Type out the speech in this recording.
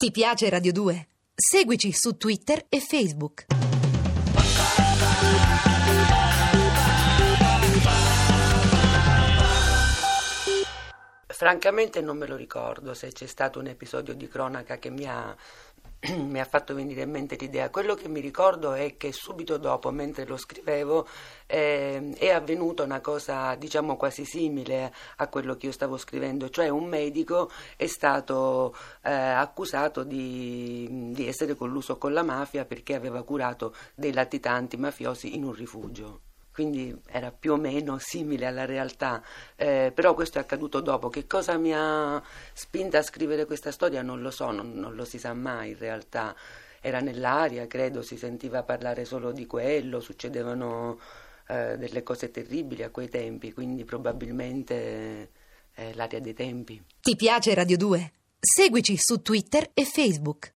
Ti piace Radio 2? Seguici su Twitter e Facebook. Francamente non me lo ricordo se c'è stato un episodio di cronaca che mi ha, mi ha fatto venire in mente l'idea. Quello che mi ricordo è che subito dopo, mentre lo scrivevo, eh, è avvenuta una cosa diciamo quasi simile a quello che io stavo scrivendo, cioè un medico è stato eh, accusato di, di essere colluso con la mafia perché aveva curato dei latitanti mafiosi in un rifugio quindi era più o meno simile alla realtà, eh, però questo è accaduto dopo. Che cosa mi ha spinta a scrivere questa storia non lo so, non, non lo si sa mai in realtà. Era nell'aria, credo, si sentiva parlare solo di quello, succedevano eh, delle cose terribili a quei tempi, quindi probabilmente è l'aria dei tempi. Ti piace Radio 2? Seguici su Twitter e Facebook.